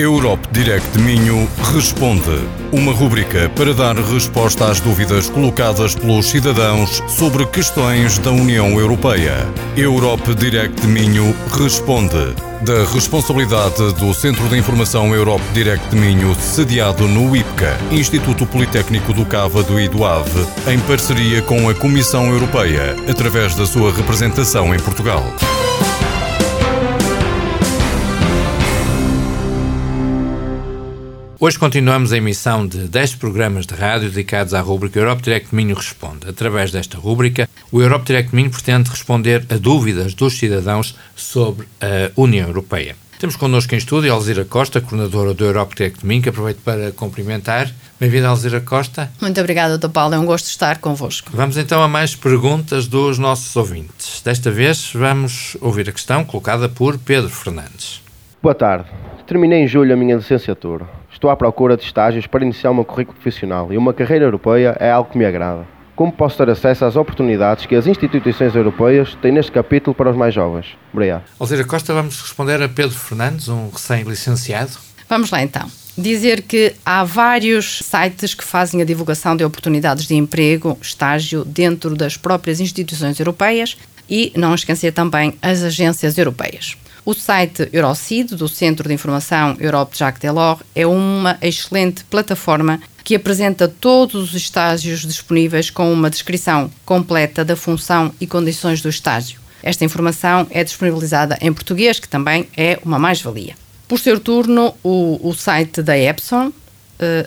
Europe Direct Minho Responde. Uma rubrica para dar resposta às dúvidas colocadas pelos cidadãos sobre questões da União Europeia. Europe Direct Minho Responde. Da responsabilidade do Centro de Informação Europe Direct Minho, sediado no IPCA, Instituto Politécnico do Cávado e do Ave, em parceria com a Comissão Europeia, através da sua representação em Portugal. Hoje continuamos a emissão de 10 programas de rádio dedicados à rúbrica Europe Direct Minho Responde. Através desta rúbrica, o Europe Direct Minho pretende responder a dúvidas dos cidadãos sobre a União Europeia. Temos connosco em estúdio Alzira Costa, coordenadora do Europe Direct Minho, que aproveito para cumprimentar. Bem-vinda, Alzira Costa. Muito obrigada, Dr. Paulo. É um gosto estar convosco. Vamos então a mais perguntas dos nossos ouvintes. Desta vez vamos ouvir a questão colocada por Pedro Fernandes. Boa tarde. Terminei em julho a minha licenciatura Estou à procura de estágios para iniciar o meu currículo profissional e uma carreira europeia é algo que me agrada. Como posso ter acesso às oportunidades que as instituições europeias têm neste capítulo para os mais jovens? Obrigado. Alzeira Costa, vamos responder a Pedro Fernandes, um recém-licenciado. Vamos lá então. Dizer que há vários sites que fazem a divulgação de oportunidades de emprego, estágio, dentro das próprias instituições europeias e não esquecer também as agências europeias. O site Eurocid, do Centro de Informação Europe Jacques Delors, é uma excelente plataforma que apresenta todos os estágios disponíveis com uma descrição completa da função e condições do estágio. Esta informação é disponibilizada em português, que também é uma mais-valia. Por seu turno, o, o site da Epson,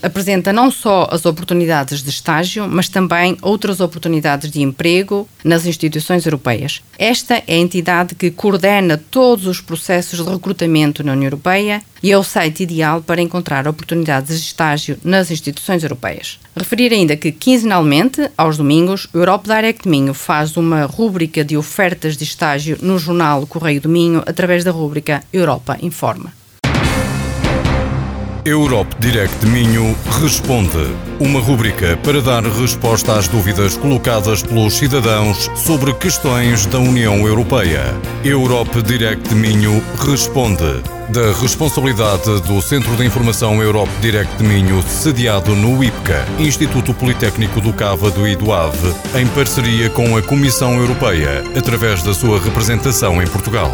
apresenta não só as oportunidades de estágio, mas também outras oportunidades de emprego nas instituições europeias. Esta é a entidade que coordena todos os processos de recrutamento na União Europeia e é o site ideal para encontrar oportunidades de estágio nas instituições europeias. Referir ainda que, quinzenalmente, aos domingos, o Europe Direct Minho faz uma rúbrica de ofertas de estágio no jornal Correio do Minho através da rúbrica Europa Informa. Europe Direct Minho Responde. Uma rubrica para dar resposta às dúvidas colocadas pelos cidadãos sobre questões da União Europeia. Europe Direct Minho Responde. Da responsabilidade do Centro de Informação Europe Direct Minho, sediado no IPCA, Instituto Politécnico do Cávado e do Ave, em parceria com a Comissão Europeia, através da sua representação em Portugal.